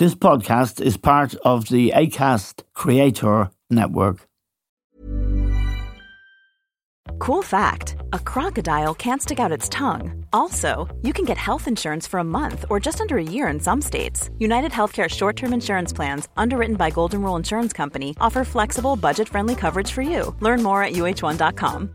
This podcast is part of the ACAST Creator Network. Cool fact a crocodile can't stick out its tongue. Also, you can get health insurance for a month or just under a year in some states. United Healthcare short term insurance plans, underwritten by Golden Rule Insurance Company, offer flexible, budget friendly coverage for you. Learn more at uh1.com.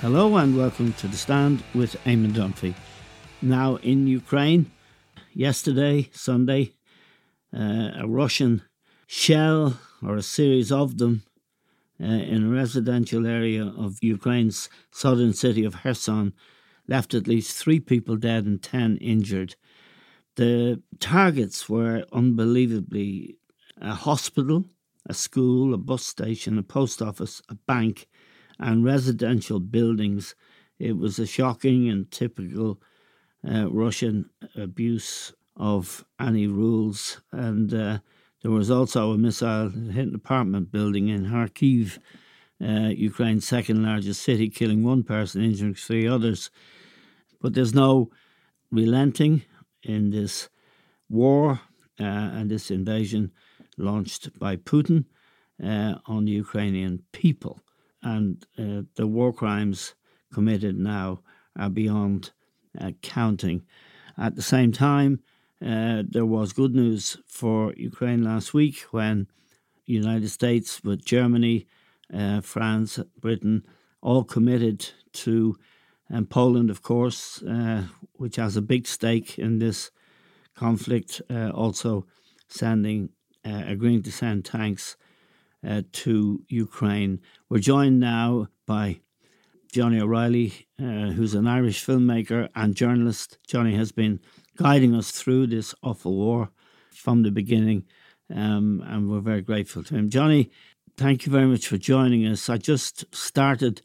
Hello and welcome to The Stand with Eamon Dunphy. Now in Ukraine, yesterday, Sunday, uh, a Russian shell or a series of them uh, in a residential area of Ukraine's southern city of Kherson left at least three people dead and 10 injured. The targets were unbelievably a hospital, a school, a bus station, a post office, a bank, and residential buildings. It was a shocking and typical uh, Russian abuse of any rules. And uh, there was also a missile that hit an apartment building in Kharkiv, uh, Ukraine's second largest city, killing one person, injuring three others. But there's no relenting in this war uh, and this invasion launched by Putin uh, on the Ukrainian people and uh, the war crimes committed now are beyond uh, counting. At the same time, uh, there was good news for Ukraine last week when United States, with Germany, uh, France, Britain, all committed to, and Poland, of course, uh, which has a big stake in this conflict, uh, also sending, agreeing to send tanks uh, to Ukraine. We're joined now by Johnny O'Reilly, uh, who's an Irish filmmaker and journalist. Johnny has been guiding us through this awful war from the beginning, um, and we're very grateful to him. Johnny, thank you very much for joining us. I just started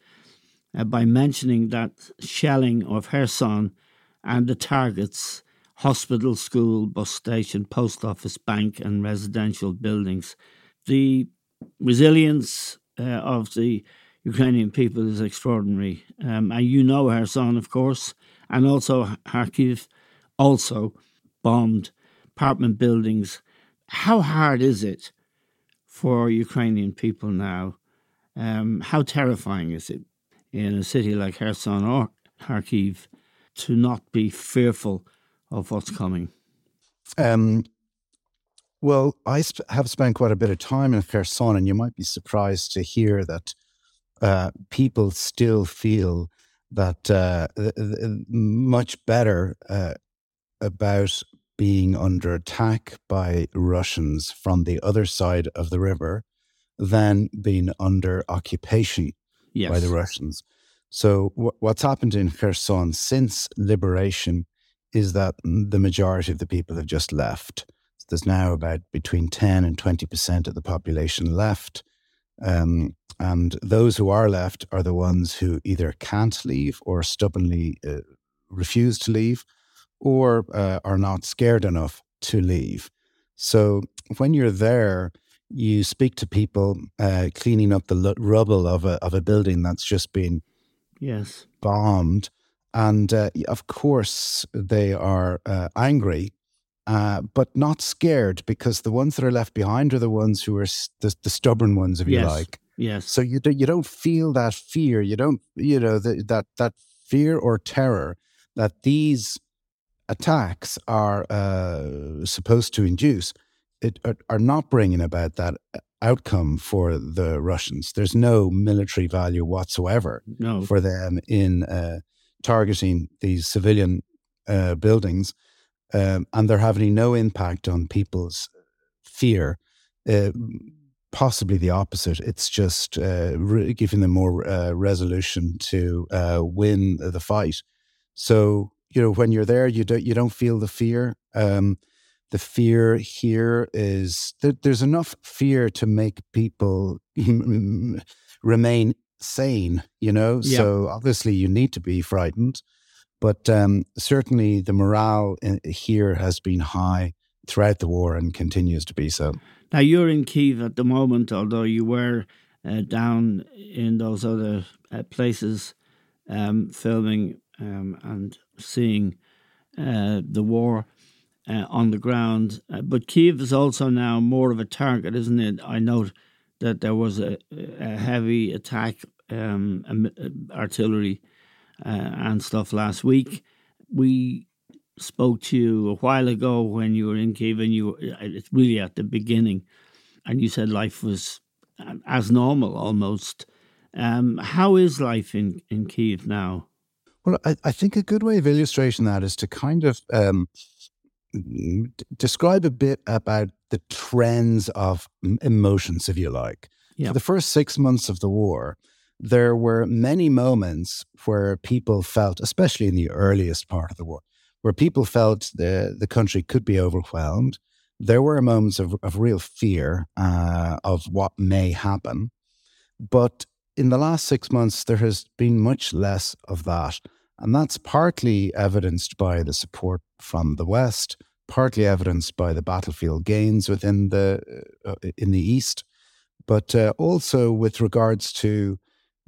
uh, by mentioning that shelling of Kherson and the targets hospital, school, bus station, post office, bank, and residential buildings. The resilience uh, of the Ukrainian people is extraordinary. Um, and you know Kherson, of course, and also Kharkiv also bombed apartment buildings. How hard is it for Ukrainian people now? Um, how terrifying is it in a city like Kherson or Kharkiv to not be fearful of what's coming? Um, well, I sp- have spent quite a bit of time in Kherson, and you might be surprised to hear that uh, people still feel that uh, much better uh, about being under attack by Russians from the other side of the river than being under occupation yes. by the Russians. So, w- what's happened in Kherson since liberation is that the majority of the people have just left there's now about between 10 and 20% of the population left. Um, and those who are left are the ones who either can't leave or stubbornly uh, refuse to leave or uh, are not scared enough to leave. So when you're there, you speak to people uh, cleaning up the l- rubble of a, of a building that's just been yes bombed. And uh, of course, they are uh, angry uh, but not scared because the ones that are left behind are the ones who are the, the stubborn ones, if you like. Yes. So you do, you don't feel that fear. You don't you know the, that that fear or terror that these attacks are uh, supposed to induce. It are, are not bringing about that uh, outcome for the Russians. There's no military value whatsoever no. for them in uh, targeting these civilian uh, buildings um, and they're having no impact on people's fear. Uh, possibly the opposite. It's just uh, re- giving them more uh, resolution to uh, win the fight. So you know when you're there, you don't you don't feel the fear. Um, the fear here is that there's enough fear to make people remain sane. You know, Yeah. so obviously you need to be frightened, but um, certainly the morale in, here has been high throughout the war and continues to be so. Now you're in Kiev at the moment, although you were uh, down in those other uh, places um, filming um, and seeing uh, the war uh, on the ground. Uh, but Kiev is also now more of a target, isn't it? I note that there was a, a heavy attack, um, uh, artillery uh, and stuff last week. We spoke to you a while ago when you were in Kiev, and you were, it's really at the beginning, and you said life was um, as normal almost. Um, how is life in, in Kiev now? Well, I, I think a good way of illustrating that is to kind of um, d- describe a bit about the trends of emotions, if you like. Yeah. For the first six months of the war, there were many moments where people felt, especially in the earliest part of the war, where people felt the, the country could be overwhelmed. There were moments of, of real fear uh, of what may happen. But in the last six months, there has been much less of that. And that's partly evidenced by the support from the West, partly evidenced by the battlefield gains within the uh, in the East, but uh, also with regards to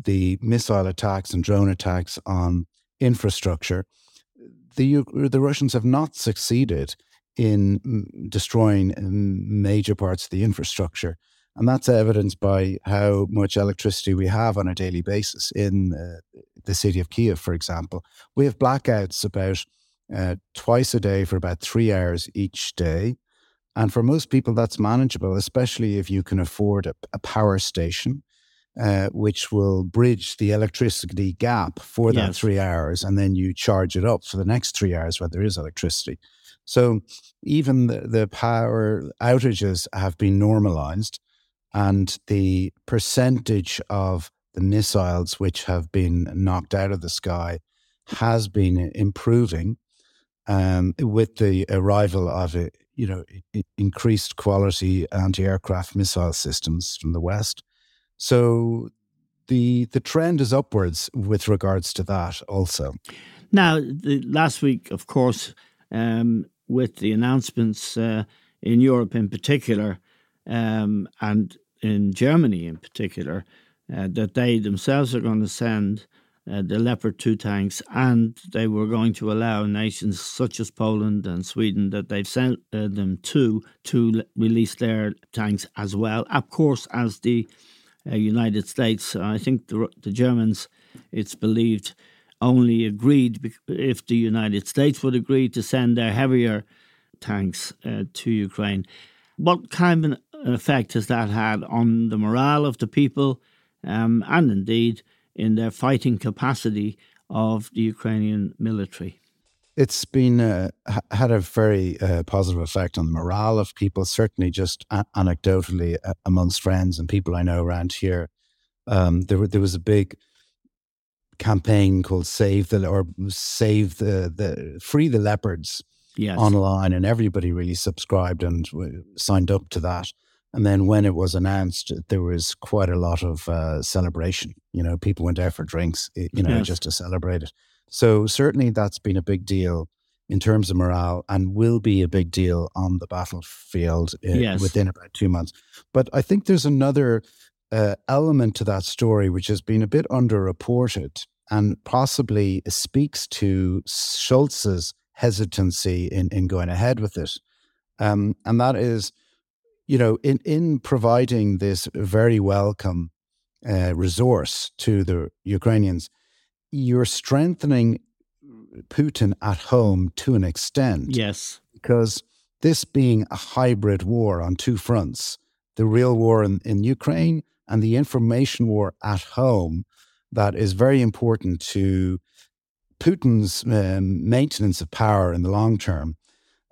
the missile attacks and drone attacks on infrastructure. The the Russians have not succeeded in destroying major parts of the infrastructure. And that's evidenced by how much electricity we have on a daily basis in uh, the city of Kiev, for example. We have blackouts about uh, twice a day for about three hours each day. And for most people, that's manageable, especially if you can afford a, a power station, uh, which will bridge the electricity gap for that Yes. three hours. And then you charge it up for the next three hours where there is electricity. So even the, the power outages have been normalized and the percentage of the missiles which have been knocked out of the sky has been improving um, with the arrival of you know increased quality anti-aircraft missile systems from the west. So the the trend is upwards with regards to that also. Now, the, last week, of course, um, with the announcements uh, in Europe in particular, um, and in Germany in particular, uh, that they themselves are going to send uh, the Leopard 2 tanks and they were going to allow nations such as Poland and Sweden that they've sent uh, them to to release their tanks as well, of course, as the United States. I think the, the Germans, it's believed, only agreed if the United States would agree to send their heavier tanks uh, to Ukraine. What kind of an effect has that had on the morale of the people um, and indeed in their fighting capacity of the Ukrainian military? It's been uh, had a very uh, positive effect on the morale of people. Certainly, just a- anecdotally uh, amongst friends and people I know around here, um, there were- there was a big campaign called "Save the" or "Save the the Free the Leopards" Yes. online, and everybody really subscribed and w- signed up to that. And then when it was announced, there was quite a lot of uh, celebration. You know, people went out for drinks, you know, Yes. just to celebrate it. So certainly that's been a big deal in terms of morale and will be a big deal on the battlefield uh, Yes. within about two months. But I think there's another uh, element to that story which has been a bit underreported and possibly speaks to Scholz's hesitancy in, in going ahead with it. Um, and that is, you know, in, in providing this very welcome uh, resource to the Ukrainians, you're strengthening Putin at home to an extent yes. because this being a hybrid war on two fronts, the real war in, in Ukraine and the information war at home, that is very important to Putin's um, maintenance of power in the long term.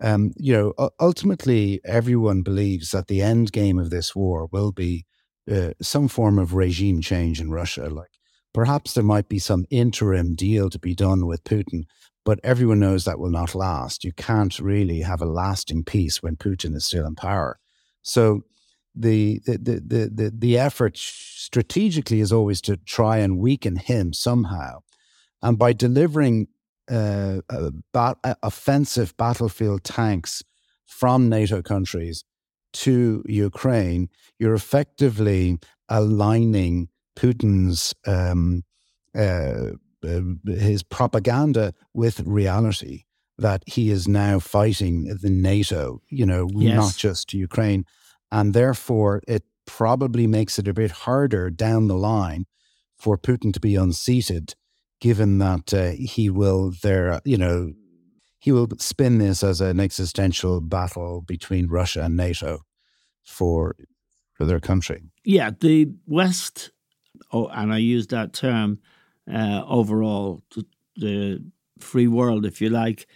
Um, you know, ultimately, everyone believes that the end game of this war will be uh, some form of regime change in Russia. Like perhaps there might be some interim deal to be done with Putin, but everyone knows that will not last. You can't really have a lasting peace when Putin is still in power. So the the the the, the effort strategically is always to try and weaken him somehow, and by delivering uh, bat- offensive battlefield tanks from NATO countries to Ukraine, you're effectively aligning Putin's um, uh, uh, his propaganda with reality that he is now fighting the NATO, you know, yes. not just Ukraine. And therefore, it probably makes it a bit harder down the line for Putin to be unseated, given that uh, he will there, you know, he will spin this as an existential battle between Russia and NATO for for their country. Yeah, the West, oh, and I use that term uh, overall, the free world, if you like,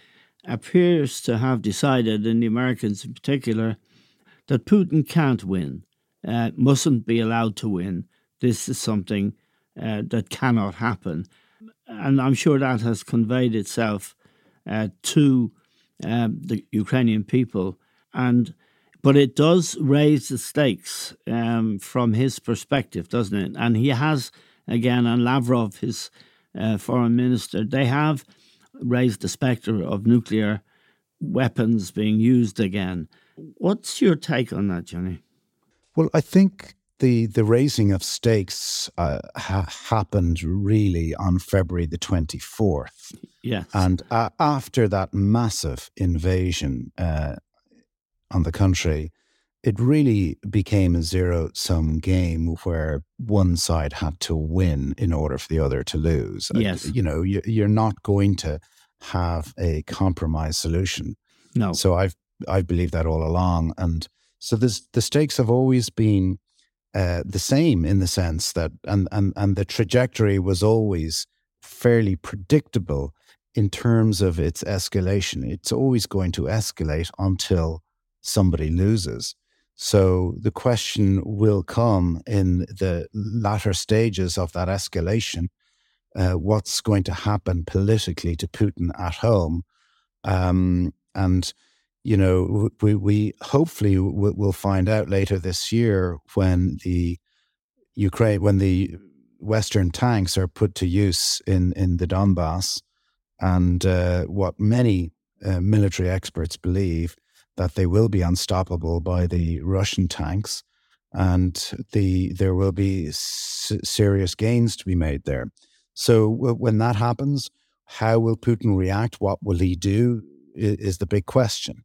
appears to have decided, and the Americans in particular, that Putin can't win, uh, mustn't be allowed to win. This is something uh, that cannot happen. And I'm sure that has conveyed itself uh, to um, the Ukrainian people. And but it does raise the stakes um, from his perspective, doesn't it? And he has again, and Lavrov, his uh, foreign minister, they have raised the spectre of nuclear weapons being used again. What's your take on that, Johnny? Well, I think the the raising of stakes uh, ha- happened really on February the twenty fourth. Yes, and uh, after that massive invasion uh, on the country, it really became a zero sum game where one side had to win in order for the other to lose. Yes, you know, you, are not going to have a compromise solution. No. So I've I believe that all along, and so this the stakes have always been uh, the same in the sense that and and and the trajectory was always fairly predictable in terms of its escalation. It's always going to escalate until somebody loses. So the question will come in the latter stages of that escalation uh, what's going to happen politically to Putin at home. Um, and you know, we, we hopefully will find out later this year when the Ukraine, when the Western tanks are put to use in, in the Donbass, and uh, what many uh, military experts believe that they will be unstoppable by the Russian tanks, and the there will be s- serious gains to be made there. So w- when that happens, how will Putin react? What will he do? is the big question.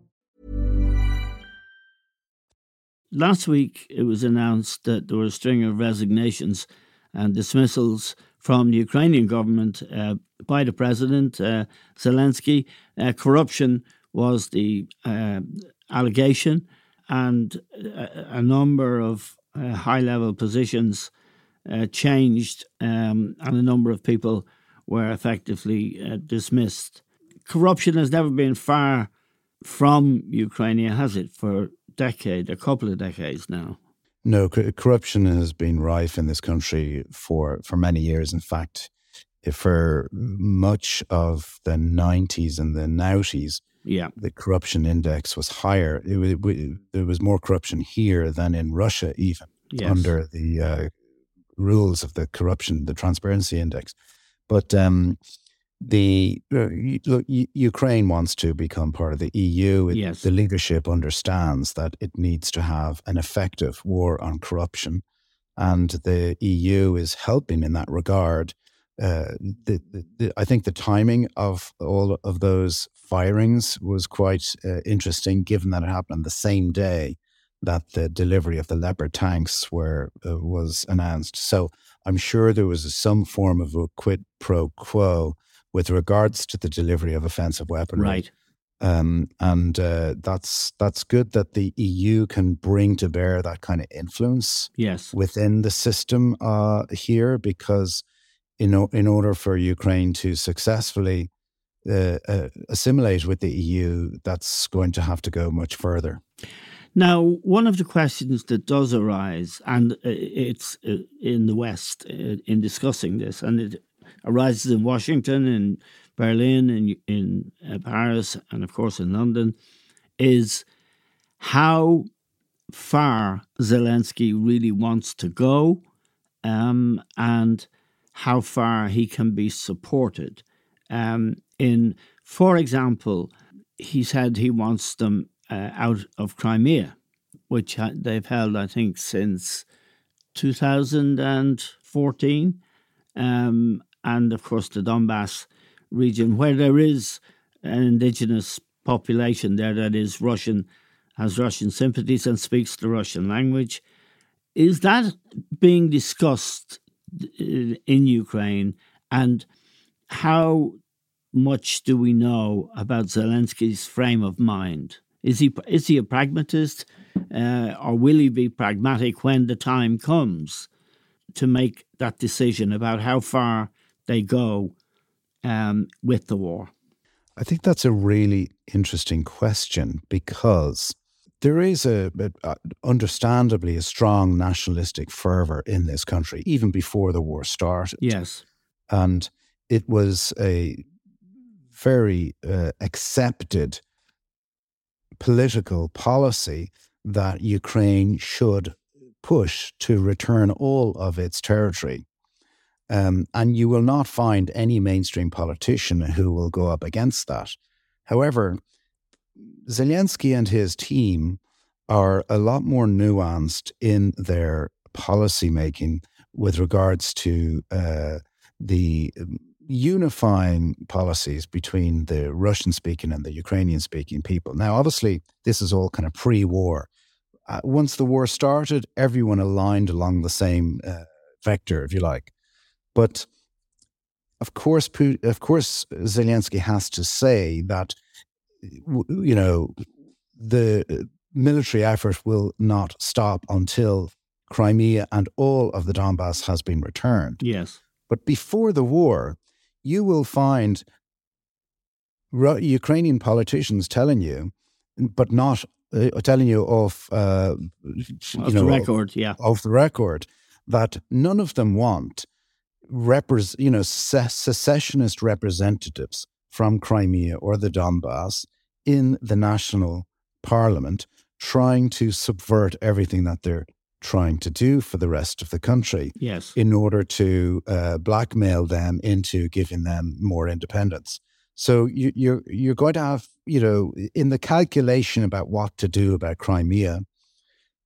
Last week, it was announced that there were a string of resignations and dismissals from the Ukrainian government uh, by the president, uh, Zelensky. Uh, corruption was the uh, allegation, and a, a number of uh, high level positions uh, changed, um, and a number of people were effectively uh, dismissed. Corruption has never been far from Ukraine, has it, for decade, a couple of decades now? No, corruption has been rife in this country for, for many years. In fact, for much of the 90s and the 90s, yeah. the corruption index was higher. It, it, it, there was more corruption here than in Russia, even yes. under the uh, rules of the corruption, the transparency index. But um, the uh, look, Ukraine wants to become part of the EU. It, yes. The leadership understands that it needs to have an effective war on corruption, and the EU is helping in that regard. Uh, the, the, the, I think the timing of all of those firings was quite uh, interesting, given that it happened on the same day that the delivery of the Leopard tanks were uh, was announced. So I'm sure there was some form of a quid pro quo with regards to the delivery of offensive weaponry. Right. Um, and uh, that's that's good that the EU can bring to bear that kind of influence yes. within the system uh, here because in, in order for Ukraine to successfully uh, uh, assimilate with the EU, that's going to have to go much further. Now, one of the questions that does arise, and uh, it's uh, in the West in discussing this, and it arises in Washington, in Berlin, in, in Paris, and of course in London, is how far Zelensky really wants to go um, and how far he can be supported. Um, in, for example, he said he wants them uh, out of Crimea, which they've held, I think, since 2014. Um, and of course, the Donbass region, where there is an indigenous population there that is Russian, has Russian sympathies and speaks the Russian language. Is that being discussed in Ukraine? And how much do we know about Zelensky's frame of mind? Is he is he a pragmatist, uh, or will he be pragmatic when the time comes to make that decision about how far they go um, with the war? I think that's a really interesting question because there is a, a, understandably a strong nationalistic fervor in this country even before the war started. Yes, and it was a very uh, accepted political policy that Ukraine should push to return all of its territory. Um, and you will not find any mainstream politician who will go up against that. However, Zelensky and his team are a lot more nuanced in their policy making with regards to uh, the unifying policies between the Russian speaking and the Ukrainian speaking people. Now, obviously, this is all kind of pre war. Uh, once the war started, everyone aligned along the same uh, vector, if you like. But of course, of course, Zelensky has to say that, you know, the military effort will not stop until Crimea and all of the Donbass has been returned. Yes. But before the war, you will find Ukrainian politicians telling you, but not uh, telling you off, uh, off know, the record, yeah, off the record, that none of them want repres- you know, secessionist representatives from Crimea or the Donbass in the national parliament trying to subvert everything that they're trying to do for the rest of the country. Yes. In order to uh, blackmail them into giving them more independence. So you, you're you're going to have you know in the calculation about what to do about Crimea,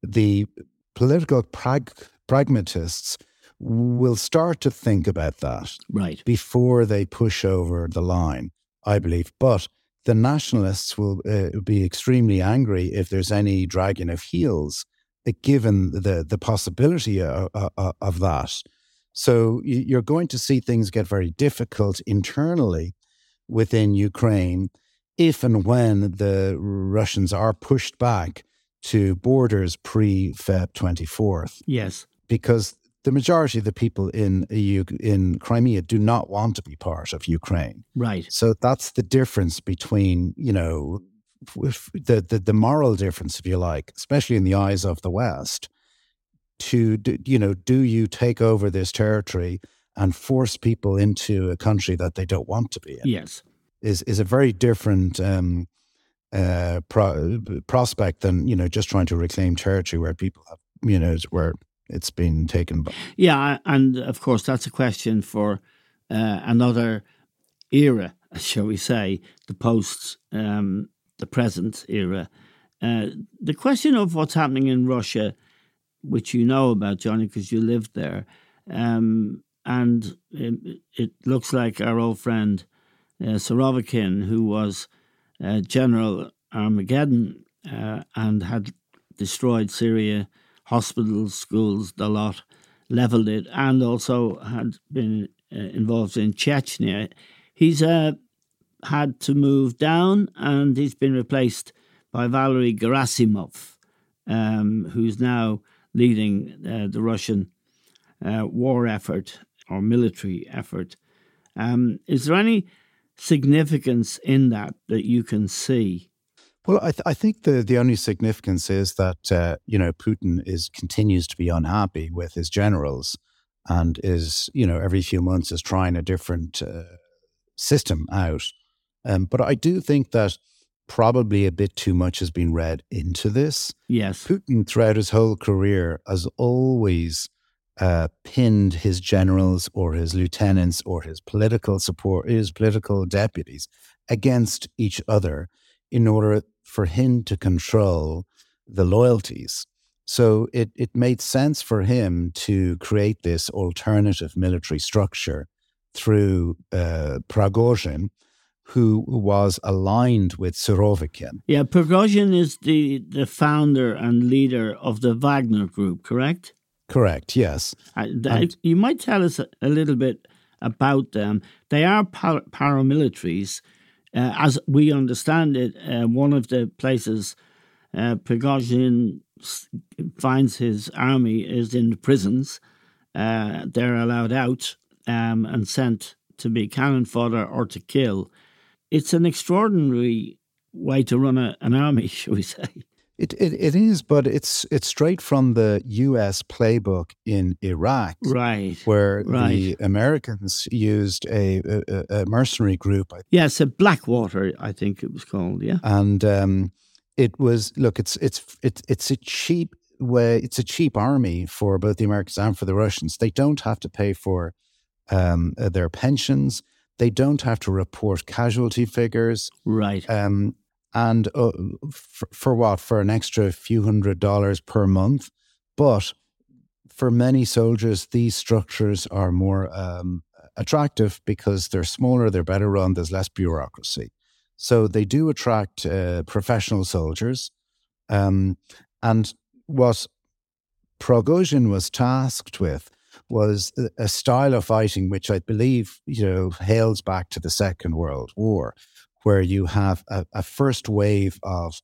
the political prag- pragmatists will start to think about that right before they push over the line, I believe. But the nationalists will uh, be extremely angry if there's any dragging of heels, uh, given the the possibility of, of, of that. So you're going to see things get very difficult internally within Ukraine if and when the Russians are pushed back to borders pre Feb 24th. Yes. Because the majority of the people in in Crimea do not want to be part of Ukraine. Right. So that's the difference between, you know, the, the, the moral difference, if you like, especially in the eyes of the West, to, you know, do you take over this territory and force people into a country that they don't want to be in? Yes. Is, is a very different um, uh, pro- prospect than, you know, just trying to reclaim territory where people have, you know, where it's been taken by. Yeah, and of course that's a question for uh, another era, shall we say, the post, um, the present era. Uh, the question of what's happening in Russia, which you know about, Johnny, because you lived there, um, and it, it, looks like our old friend uh, Surovikin, who was uh, General Armageddon uh, and had destroyed Syria hospitals, schools, the lot, leveled it, and also had been uh, involved in Chechnya. He's uh, had to move down, and he's been replaced by Valery Gerasimov, um, who's now leading uh, the Russian uh, war effort or military effort. Um, is there any significance in that that you can see? Well, I, th- I think the, the only significance is that uh, you know Putin is continues to be unhappy with his generals, and is you know every few months is trying a different uh, system out. Um, but I do think that probably a bit too much has been read into this. Yes, Putin throughout his whole career has always uh, pinned his generals or his lieutenants or his political support, his political deputies against each other in order for him to control the loyalties. So it, it made sense for him to create this alternative military structure through uh, Prigozhin, who was aligned with Surovikin. Yeah, Prigozhin is the, the founder and leader of the Wagner Group, correct? Correct, yes. Uh, th- you might tell us a, a, little bit about them. They are par- paramilitaries uh, as we understand it, uh, one of the places uh, Prigozhin finds his army is in the prisons. Uh, they're allowed out um, and sent to be cannon fodder or to kill. It's an extraordinary way to run a, an army, shall we say. It, it it is, but it's it's straight from the U.S. playbook in Iraq, right? Where right. the Americans used a, a, a, mercenary group. Yes, a Blackwater, I think it was called. Yeah, and um, it was look, it's it's it's it's a cheap way. It's a cheap army for both the Americans and for the Russians. They don't have to pay for um, their pensions. They don't have to report casualty figures. Right. Um, and uh, for, for what? For an extra few hundred dollars per month. But for many soldiers these structures are more um, attractive because they're smaller they're better run there's less bureaucracy. So they do attract uh, professional soldiers um, and what Prigozhin was tasked with was a style of fighting which I believe you know hails back to the Second World War, where you have a, a first wave of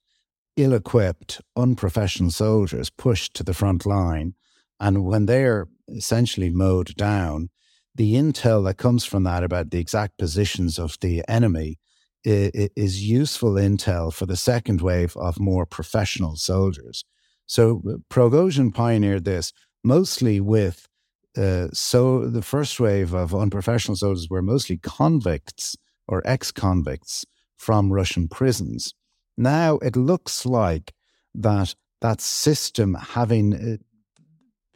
ill equipped, unprofessional soldiers pushed to the front line. And when they're essentially mowed down, the intel that comes from that about the exact positions of the enemy is useful intel for the second wave of more professional soldiers. So uh, pioneered this mostly with uh, so the first wave of unprofessional soldiers were mostly convicts or ex-convicts from Russian prisons. Now it looks like that that system, having uh,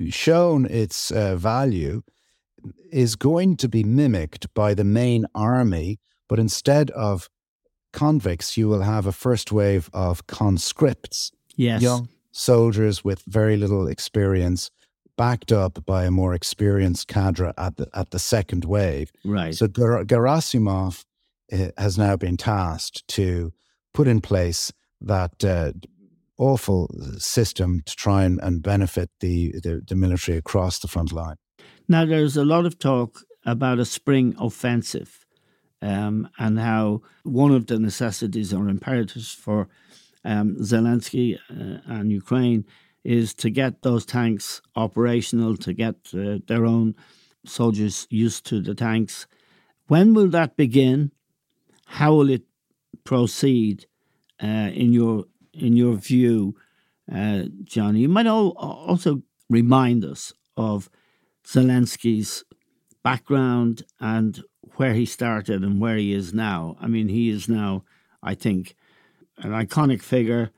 shown its uh, value, is going to be mimicked by the main army, but instead of convicts, you will have a first wave of conscripts. Yes. Young soldiers with very little experience, backed up by a more experienced cadre at the at the second wave. Right. So Ger- Gerasimov has now been tasked to put in place that uh, awful system to try and, and benefit the, the, the military across the front line. Now, there's a lot of talk about a spring offensive um, and how one of the necessities or imperatives for um, Zelensky uh, and Ukraine is to get those tanks operational, to get uh, their own soldiers used to the tanks. When will that begin? How will it proceed uh, in your in your view, uh, Johnny? You might also remind us of Zelensky's background and where he started and where he is now. I mean, he is now, I think, an iconic figure,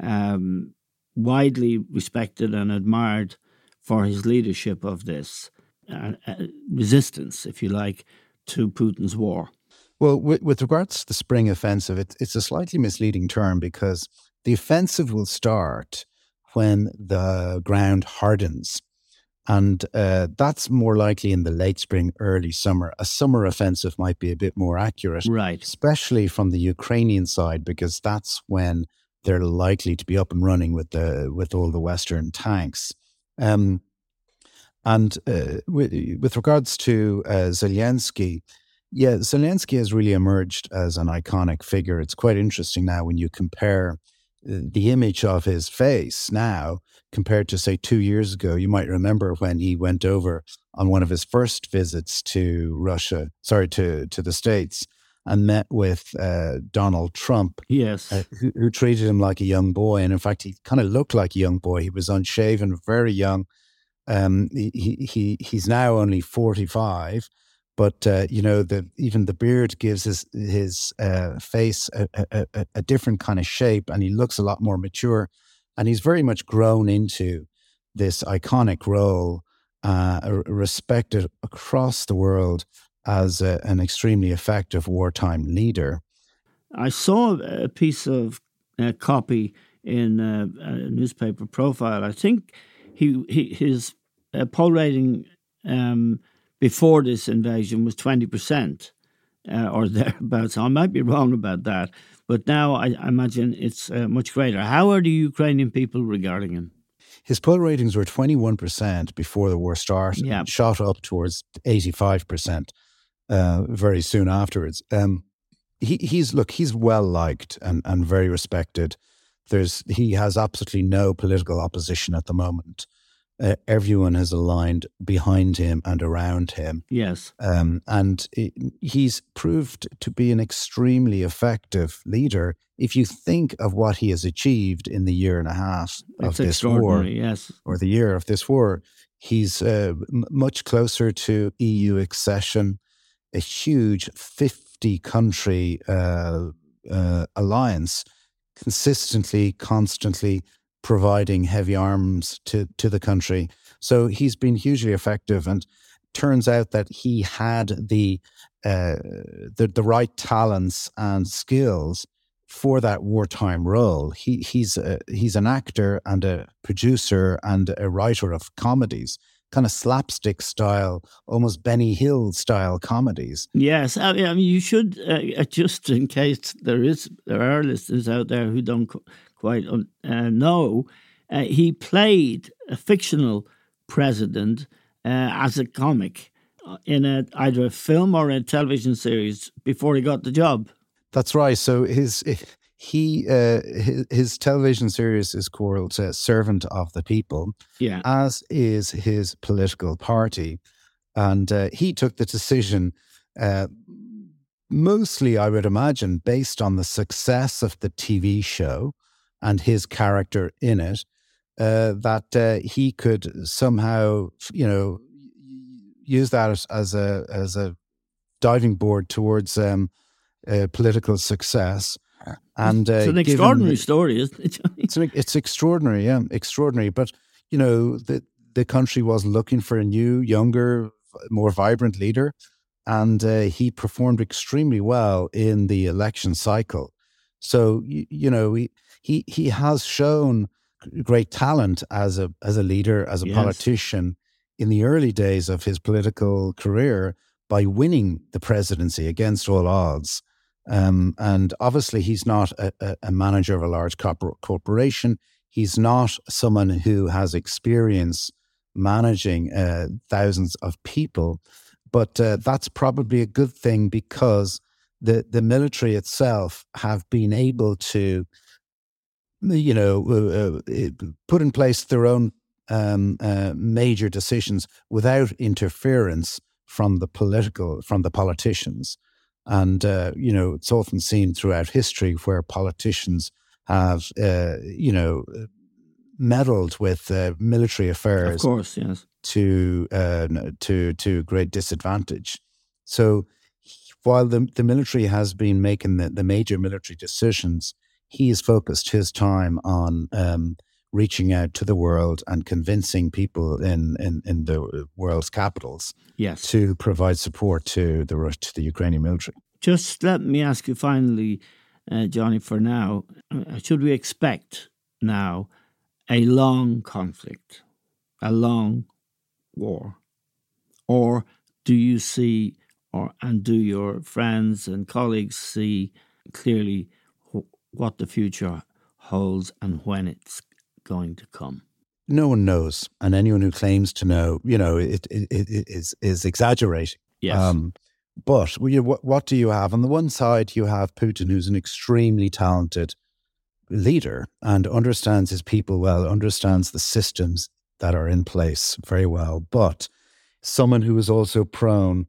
um, widely respected and admired for his leadership of this uh, uh, resistance, if you like, to Putin's war. Well, with, with regards to the spring offensive, it, it's a slightly misleading term because the offensive will start when the ground hardens. And uh, that's more likely in the late spring, early summer. A summer offensive might be a bit more accurate, right? Especially from the Ukrainian side, because that's when they're likely to be up and running with the with all the Western tanks. Um, and uh, with, with, regards to uh, Zelensky, yeah, Zelensky has really emerged as an iconic figure. It's quite interesting now when you compare the image of his face now compared to say two years ago you might remember when he went over on one of his first visits to russia sorry to to the states and met with uh, donald trump yes. uh, who, who, treated him like a young boy. And in fact he kind of looked like a young boy. He was unshaven very young. Um, he, he he's now only 45 but uh, you know the even the beard gives his his uh, face a, a, a, different kind of shape, and he looks a lot more mature, and he's very much grown into this iconic role, uh, respected across the world as a, an extremely effective wartime leader. I saw a piece of uh, copy in a, uh, a, newspaper profile. I think he, he his uh, poll rating. Um, before this invasion was 20% uh, or thereabouts. I might be wrong about that, but now I, I imagine it's uh, much greater. How are the Ukrainian people regarding him? His poll ratings were 21% before the war started, yeah. shot up towards 85% uh, very soon afterwards. Um, he, he's look, he's well liked and, and very respected. There's he has absolutely no political opposition at the moment uh, everyone has aligned behind him and around him. Yes. Um, and it, he's proved to be an extremely effective leader. If you think of what he has achieved in the year and a half of this war, yes. or the year of this war, he's uh, m- much closer to EU accession, a huge 50 country uh, uh, alliance, consistently, constantly providing heavy arms to, to the country. So he's been hugely effective. And turns out that he had the, uh, the, the right talents and skills for that wartime role. He, he's, a, he's an actor and a producer and a writer of comedies kind of slapstick style, almost Benny Hill style comedies. Yes, I mean, you should uh, just in case there is there are listeners out there who don't quite uh, know, uh, he played a fictional president uh, as a comic uh, in a, either a film or a television series before he got the job. That's right. So his he uh, his, his, television series is called uh, Servant of the People, yeah, as is his political party, and uh, he took the decision. Uh, mostly, I would imagine, based on the success of the TV show, and his character in it, uh, that uh, he could somehow, you know, use that as, as a as a diving board towards um, uh, political success. And it's an extraordinary story, isn't it? it's an, it's extraordinary, yeah, extraordinary. But you know, the the country was looking for a new, younger, more vibrant leader, and uh, he performed extremely well in the election cycle. So you, you know, he he he has shown great talent as a as a leader, as a Yes. politician in the early days of his political career by winning the presidency against all odds. Um, and obviously, he's not a, a, a manager of a large corpor- corporation. He's not someone who has experience managing uh, thousands of people. But uh, that's probably a good thing because the, the military itself have been able to, you know, uh, uh, put in place their own um, uh, major decisions without interference from the political, from the politicians. And, uh, you know, it's often seen throughout history where politicians have, uh, you know, meddled with uh, military affairs Of course, yes. to uh, to to great disadvantage. So while the the military has been making the, the major military decisions, he has focused his time on um, reaching out to the world and convincing people in in, in the world's capitals Yes. to provide support to the to the Ukrainian military. Just let me ask you finally, uh, Johnny, for now, uh, should we expect now a long conflict, a long war? Or do you see, or and do your friends and colleagues see clearly wh- what the future holds and when it's going to come? No one knows, and anyone who claims to know, you know, it, it, it is is exaggerating. Yes. Um, but you, what, what do you have? On the one side, you have Putin, who's an extremely talented leader and understands his people well, understands the systems that are in place very well, but someone who is also prone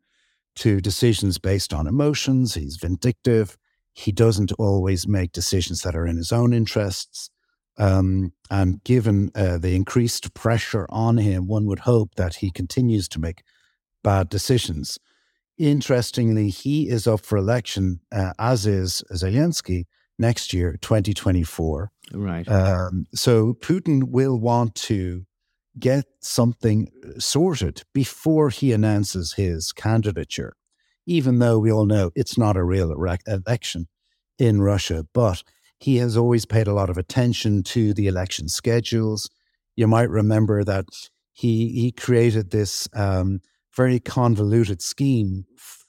to decisions based on emotions. He's vindictive. He doesn't always make decisions that are in his own interests. Um, and given uh, the increased pressure on him, one would hope that he continues to make bad decisions. Interestingly, he is up for election, uh, as is Zelenskyy, next year, 2024. right. Um, so Putin will want to get something sorted before he announces his candidature, even though we all know it's not a real election in Russia. But he has always paid a lot of attention to the election schedules. You might remember that he he created this um, very convoluted scheme f-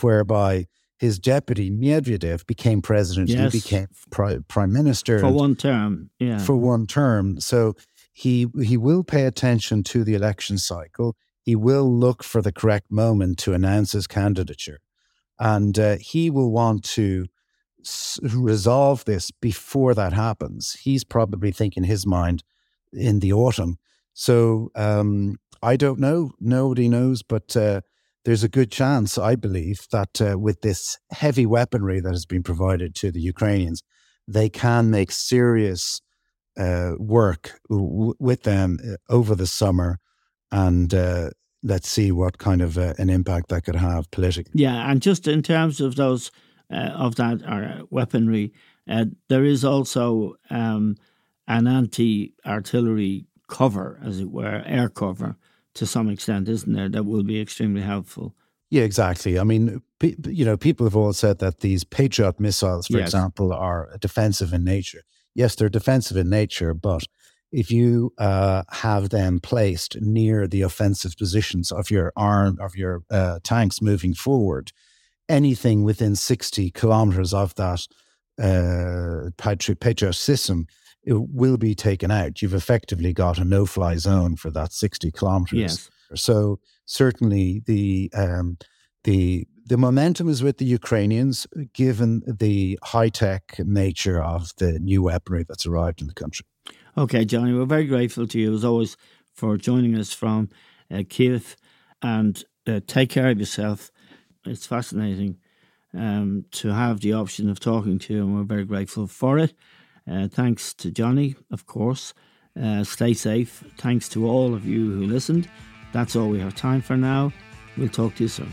whereby his deputy Medvedev became president. Yes. He became pri- prime minister for and- one term, yeah. for one term. So he he will pay attention to the election cycle. He will look for the correct moment to announce his candidature, and uh, he will want to s- resolve this before that happens. He's probably thinking his mind in the autumn. So um, I don't know. Nobody knows, but. Uh, there's a good chance, I believe, that uh, with this heavy weaponry that has been provided to the Ukrainians, they can make serious uh, work w- with them uh, over the summer, and uh, let's see what kind of uh, an impact that could have politically. Yeah, and just in terms of those uh, of that uh, weaponry, uh, there is also um, an anti-artillery cover, as it were, air cover to some extent, isn't there? That will be extremely helpful. Yeah, exactly. I mean, pe- you know, people have all said that these Patriot missiles, for Yes. example, are defensive in nature. Yes, they're defensive in nature, but if you uh, have them placed near the offensive positions of your arm of your uh, tanks moving forward, anything within sixty kilometers of that uh, Patriot, system it will be taken out. You've effectively got a no-fly zone for that sixty kilometers. Yes. So certainly the um, the the momentum is with the Ukrainians, given the high tech nature of the new weaponry that's arrived in the country. Okay, Johnny, we're very grateful to you as always for joining us from uh, Kiev, and uh, take care of yourself. It's fascinating um, to have the option of talking to you, and we're very grateful for it. Uh, thanks to Johnny, of course. Uh, stay safe. Thanks to all of you who listened. That's all we have time for now. We'll talk to you soon.